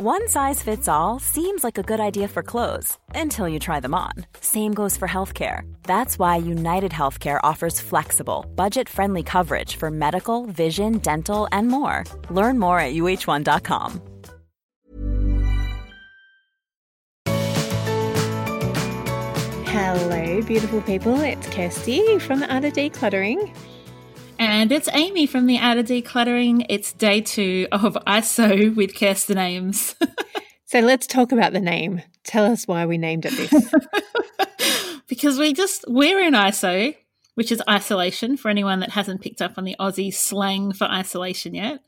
One size fits all seems like a good idea for clothes until you try them on. Same goes for healthcare. That's why United Healthcare offers flexible, budget-friendly coverage for medical, vision, dental, and more. Learn more at uh1.com. Hello, beautiful people. It's Kirsty from the Art of Decluttering. And it's Amy from the Art of Decluttering. It's day two of ISO with Kirsten Ames. so let's talk about the name. Tell us why we named it this. because we just, we're in ISO, which is isolation for anyone that hasn't picked up on the Aussie slang for isolation yet.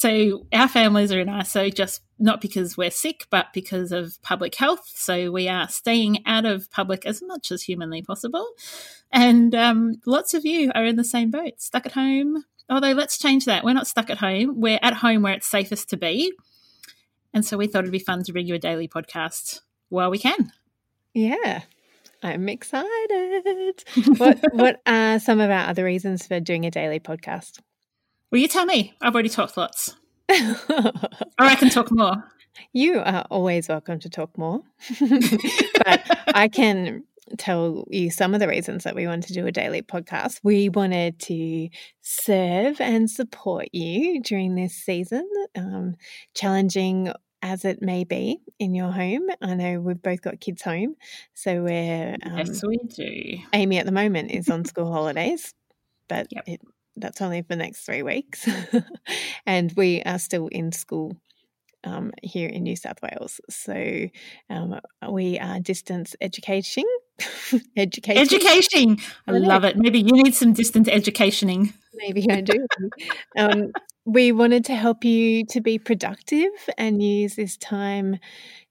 So our families are in ISO just not because we're sick, but because of public health. So we are staying out of public as much as humanly possible. And um, lots of you are in the same boat, stuck at home. Although let's change that. We're not stuck at home. We're at home where it's safest to be. And so we thought it'd be fun to bring you a daily podcast while we can. Yeah. I'm excited. what what are some of our other reasons for doing a daily podcast? Well, you tell me. I've already talked lots. or I can talk more. You are always welcome to talk more. but I can tell you some of the reasons that we wanted to do a daily podcast. We wanted to serve and support you during this season, um, challenging as it may be in your home. I know we've both got kids home, so we're um, yes, we do. Amy at the moment is on school holidays, but yep. it that's only for the next three weeks. and we are still in school um, here in New South Wales. So um, we are distance educating. educating. Education. I, I love it. Maybe you need some distance educationing. Maybe I do. um, we wanted to help you to be productive and use this time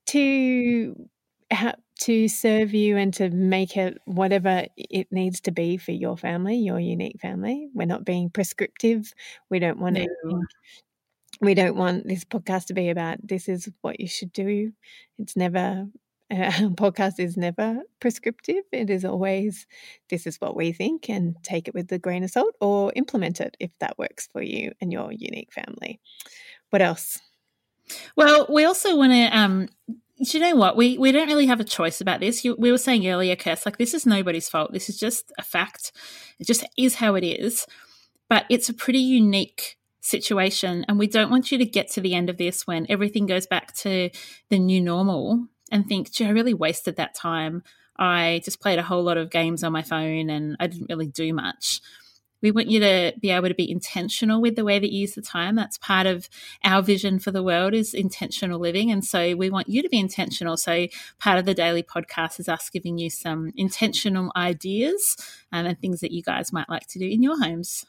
to ha- to serve you and to make it whatever it needs to be for your family, your unique family. We're not being prescriptive. We don't want no. to. We don't want this podcast to be about this is what you should do. It's never a podcast is never prescriptive. It is always this is what we think and take it with a grain of salt or implement it if that works for you and your unique family. What else? Well, we also want to um, do you know what? We we don't really have a choice about this. You, we were saying earlier, Kirst, like this is nobody's fault. This is just a fact. It just is how it is. But it's a pretty unique situation, and we don't want you to get to the end of this when everything goes back to the new normal and think, "Gee, I really wasted that time. I just played a whole lot of games on my phone, and I didn't really do much." We want you to be able to be intentional with the way that you use the time. That's part of our vision for the world is intentional living. And so we want you to be intentional. So part of the daily podcast is us giving you some intentional ideas um, and things that you guys might like to do in your homes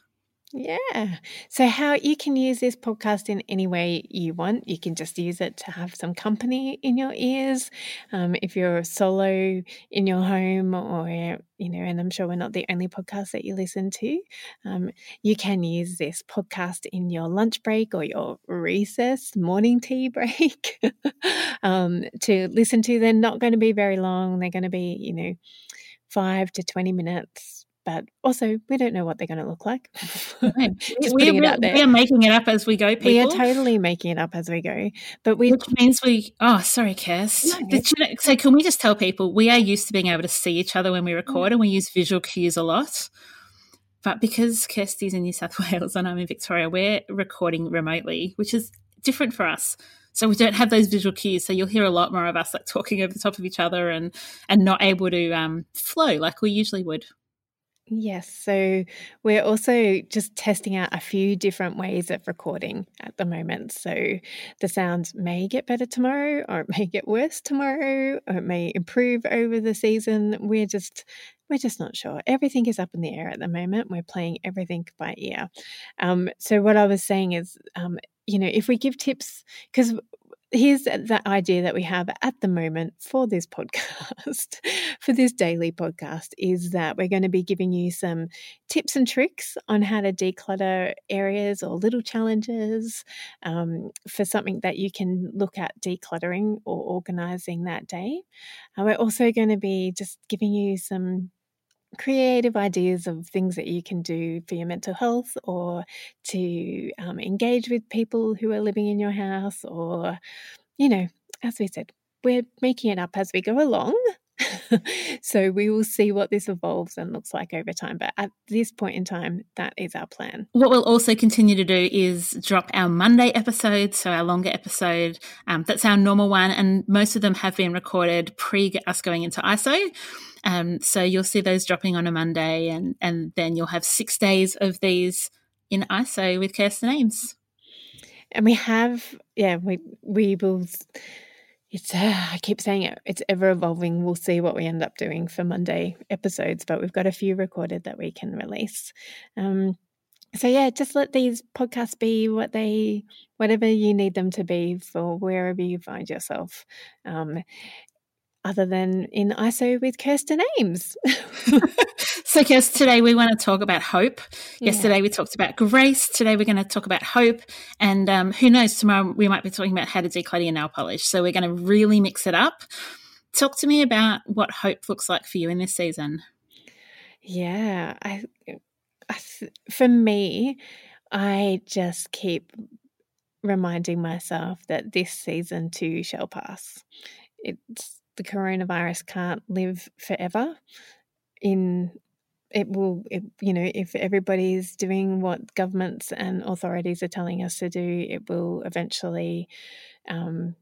yeah. So, how you can use this podcast in any way you want. You can just use it to have some company in your ears. Um, if you're solo in your home, or, you know, and I'm sure we're not the only podcast that you listen to, um, you can use this podcast in your lunch break or your recess morning tea break um, to listen to. They're not going to be very long, they're going to be, you know, five to 20 minutes but also we don't know what they're going to look like. Just we, are, we are making it up as we go. People, we are totally making it up as we go. But we, which means we. Oh, sorry, Cass. No. So can we just tell people we are used to being able to see each other when we record, and we use visual cues a lot. But because Kirsty's in New South Wales and I'm in Victoria, we're recording remotely, which is different for us. So we don't have those visual cues. So you'll hear a lot more of us like talking over the top of each other and and not able to um, flow like we usually would. Yes. So we're also just testing out a few different ways of recording at the moment. So the sound may get better tomorrow, or it may get worse tomorrow, or it may improve over the season. We're just we're just not sure. Everything is up in the air at the moment. We're playing everything by ear. Um, so what I was saying is, um, you know, if we give tips, because here's the idea that we have at the moment for this podcast, for this daily podcast, is that we're going to be giving you some tips and tricks on how to declutter areas or little challenges um, for something that you can look at decluttering or organizing that day. And we're also going to be just giving you some creative ideas of things that you can do for your mental health or to um, engage with people who are living in your house or you know as we said we're making it up as we go along so we will see what this evolves and looks like over time. But at this point in time, that is our plan. What we'll also continue to do is drop our Monday episode, so our longer episode. Um, that's our normal one, and most of them have been recorded pre us going into ISO. Um, so you'll see those dropping on a Monday, and and then you'll have six days of these in ISO with Kirsten Ames. And we have, yeah, we we will. It's uh, I keep saying it. It's ever evolving. We'll see what we end up doing for Monday episodes, but we've got a few recorded that we can release. Um, so yeah, just let these podcasts be what they, whatever you need them to be for wherever you find yourself. Um, other than in ISO with Kirsten Ames. so, Kirsten, today we want to talk about hope. Yeah. Yesterday we talked about grace. Today we're going to talk about hope. And um, who knows, tomorrow we might be talking about how to declutter your nail polish. So, we're going to really mix it up. Talk to me about what hope looks like for you in this season. Yeah, I, I for me, I just keep reminding myself that this season too shall pass. It's the coronavirus can't live forever in it will it, you know if everybody's doing what governments and authorities are telling us to do it will eventually um,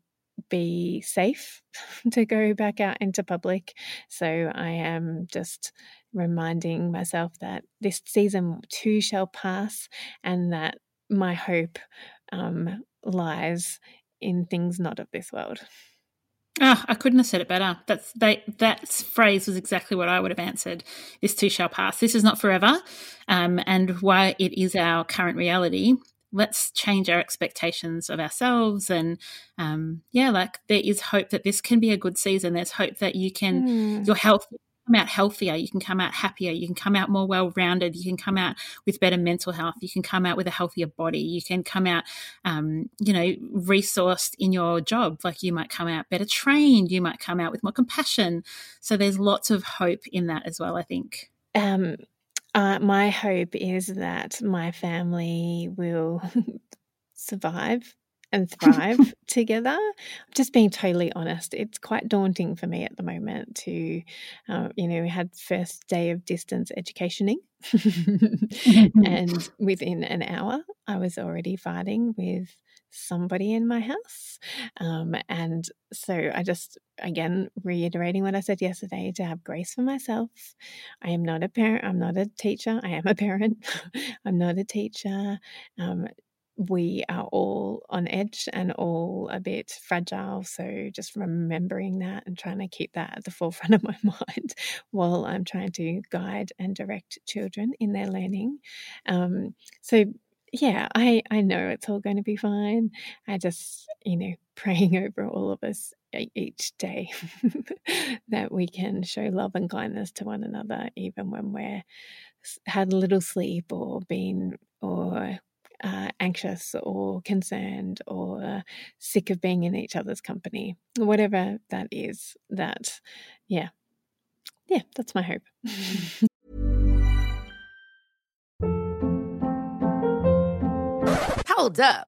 be safe to go back out into public. So i am just reminding myself that this season too shall pass and that my hope um, lies in things not of this world Oh, I couldn't have said it better. That's they, that phrase was exactly what I would have answered. This too shall pass. This is not forever, um, and why it is our current reality. Let's change our expectations of ourselves, and um, yeah, like there is hope that this can be a good season. There's hope that you can mm. your health come out healthier, you can come out happier, you can come out more well rounded, you can come out with better mental health, you can come out with a healthier body, you can come out, um, you know, resourced in your job. Like you might come out better trained, you might come out with more compassion. So there's lots of hope in that as well, I think. Um, uh, my hope is that my family will survive and thrive together. Just being totally honest, it's quite daunting for me at the moment to, uh, you know, we had first day of distance educationing, and within an hour, I was already fighting with somebody in my house. Um, and so I just, again, reiterating what I said yesterday to have grace for myself. I am not a parent, I'm not a teacher, I am a parent, I'm not a teacher. Um, we are all on edge and all a bit fragile. So just remembering that and trying to keep that at the forefront of my mind while I'm trying to guide and direct children in their learning. Um, so yeah, I, I know it's all going to be fine. I just, you know, praying over all of us each day that we can show love and kindness to one another, even when we're had little sleep or been or uh, anxious or concerned or sick of being in each other's company, whatever that is, that, yeah, yeah, that's my hope. Hold up.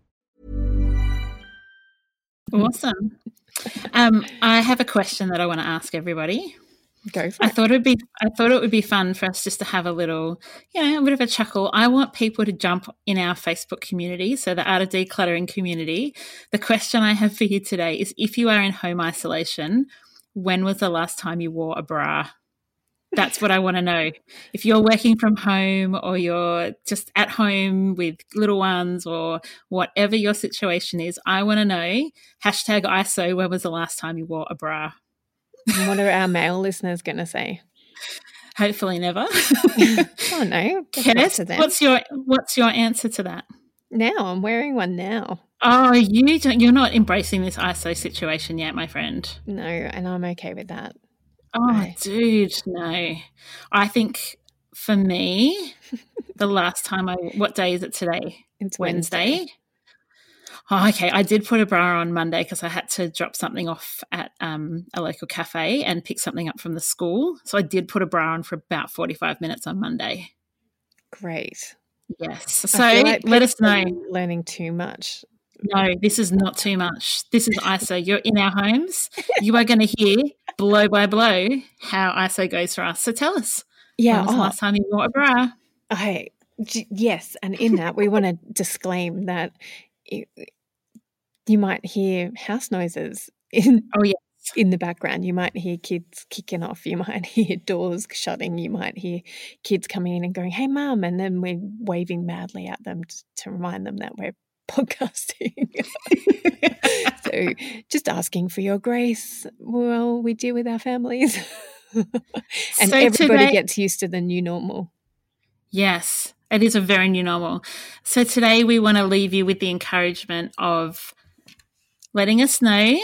Awesome. Um, I have a question that I want to ask everybody. Go for I it. thought it'd be I thought it would be fun for us just to have a little, you know, a bit of a chuckle. I want people to jump in our Facebook community, so the Art of Decluttering community. The question I have for you today is if you are in home isolation, when was the last time you wore a bra? That's what I want to know. If you're working from home or you're just at home with little ones or whatever your situation is, I want to know. Hashtag ISO, when was the last time you wore a bra? And what are our male listeners going to say? Hopefully never. Oh no, Kenneth, what's your what's your answer to that? now I'm wearing one now. Oh, you don't, you're not embracing this ISO situation yet, my friend. No, and I'm okay with that. Oh, dude, no. I think for me, the last time I what day is it today? It's Wednesday. Wednesday. Oh, okay. I did put a bra on Monday because I had to drop something off at um, a local cafe and pick something up from the school. So I did put a bra on for about 45 minutes on Monday. Great. Yes. So like let us know. Learning too much. No, this is not too much. This is ISO. You're in our homes. You are going to hear blow by blow how ISO goes for us. So tell us. Yeah. When was the oh, last time you wore a bra? I j- yes, and in that we want to disclaim that you, you might hear house noises in Oh, yeah. in the background. You might hear kids kicking off. You might hear doors shutting. You might hear kids coming in and going, "Hey, mum," and then we're waving madly at them t- to remind them that we're podcasting. so, just asking for your grace while we deal with our families. and So everybody today- gets used to the new normal. Yes, it is a very new normal. So today we want to leave you with the encouragement of letting us know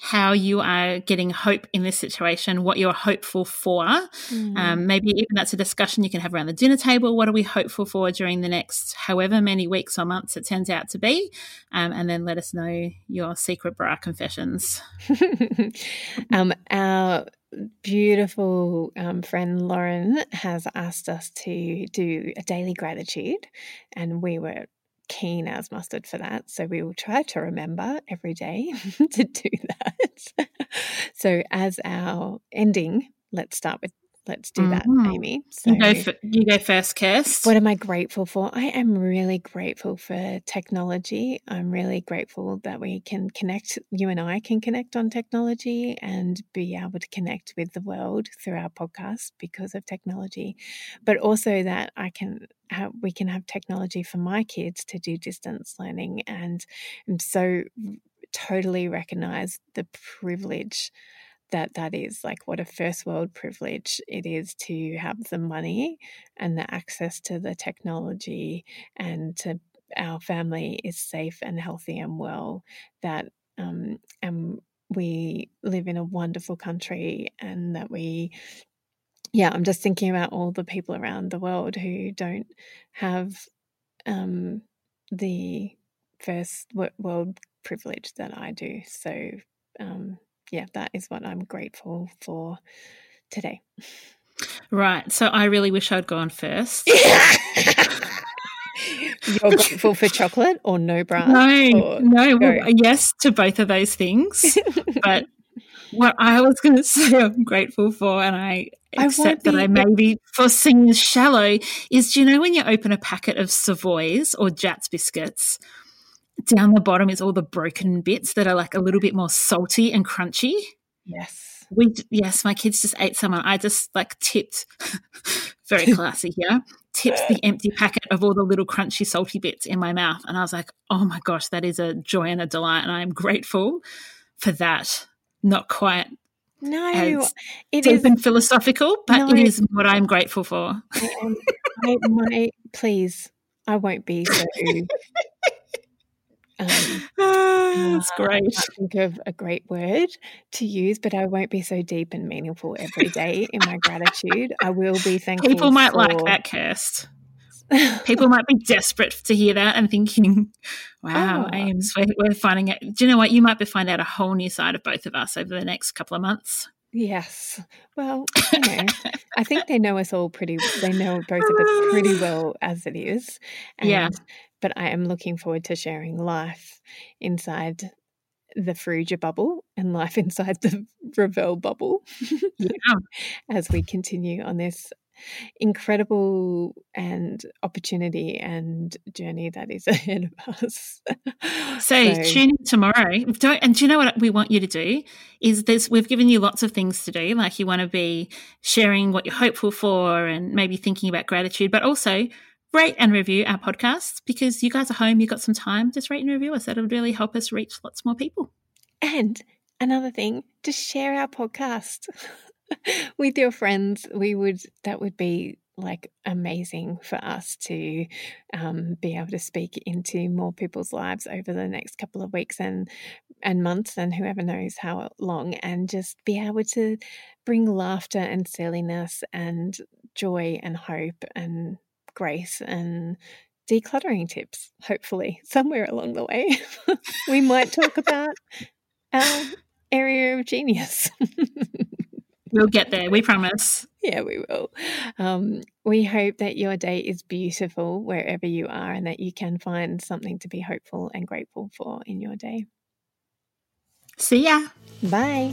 how you are getting hope in this situation, what you're hopeful for. Mm. Um, maybe even that's a discussion you can have around the dinner table. What are we hopeful for during the next however many weeks or months it turns out to be? Um, and then let us know your secret bra confessions. um, our beautiful um, friend Lauren has asked us to do a daily gratitude, and we were keen as mustard for that. So we will try to remember every day to do that. so as our ending, let's start with let's do that, Mhm. Amy. So You go, you go first, Kirst. what am I grateful for? I am really grateful for technology. I'm really grateful that we can connect, you and I can connect on technology and be able to connect with the world through our podcast because of technology. But also that I can have, we can have technology for my kids to do distance learning. And I'm so totally recognize the privilege that that is like what a first world privilege it is to have the money and the access to the technology and to our family is safe and healthy and well that um, and we live in a wonderful country and that we yeah i'm just thinking about all the people around the world who don't have um, the first world privilege that i do. So um, yeah that is what i'm grateful for today Right. So I really wish I'd gone first. You're grateful for chocolate or no bra? No, no. Well, yes to both of those things. but what I was going to say I'm grateful for, and I I accept that be- I may be for seeing shallow, is do you know when you open a packet of Savoys or Jatz biscuits down the bottom is all the broken bits that are like a little bit more salty and crunchy. Yes. We yes, my kids just ate some I just like tipped very classy here. Tipped the empty packet of all the little crunchy salty bits in my mouth and I was like, "Oh my gosh, that is a joy and a delight and I am grateful for that." Not quite No, as it deep is. and philosophical, but No. it is what I'm grateful for. I I, my, please, I won't be so. Um, That's uh, I great. can't think of a great word to use, but I won't be so deep and meaningful every day in my gratitude. I will be thankful. People might like that, Kirst. People might be desperate to hear that and thinking, wow, Oh. Ames, we're, we're finding out. Do you know what? You might be find out a whole new side of both of us over the next couple of months. Yes. Well, you know, I think they know us all pretty. They know both of us pretty well as it is. Yeah. But I am looking forward to sharing life inside the Farrugia bubble and life inside the Revell bubble Yeah. as we continue on this incredible and opportunity and journey that is ahead of us. So, tune in tomorrow. Don't, and do you know what we want you to do? Is this we've given you lots of things to do. Like you want to be sharing what you're hopeful for and maybe thinking about gratitude, but also rate and review our podcast because you guys are home, you've got some time, just rate and review us. That'll really help us reach lots more people. And another thing, just share our podcast with your friends. We would that would be like amazing for us to um, be able to speak into more people's lives over the next couple of weeks and and months and whoever knows how long and just be able to bring laughter and silliness and joy and hope and grace and decluttering tips hopefully somewhere along the way. We might talk about our area of genius. We'll get there, we promise. yeah we will. Um, we hope that your day is beautiful wherever you are and that you can find something to be hopeful and grateful for in your day. See ya. bye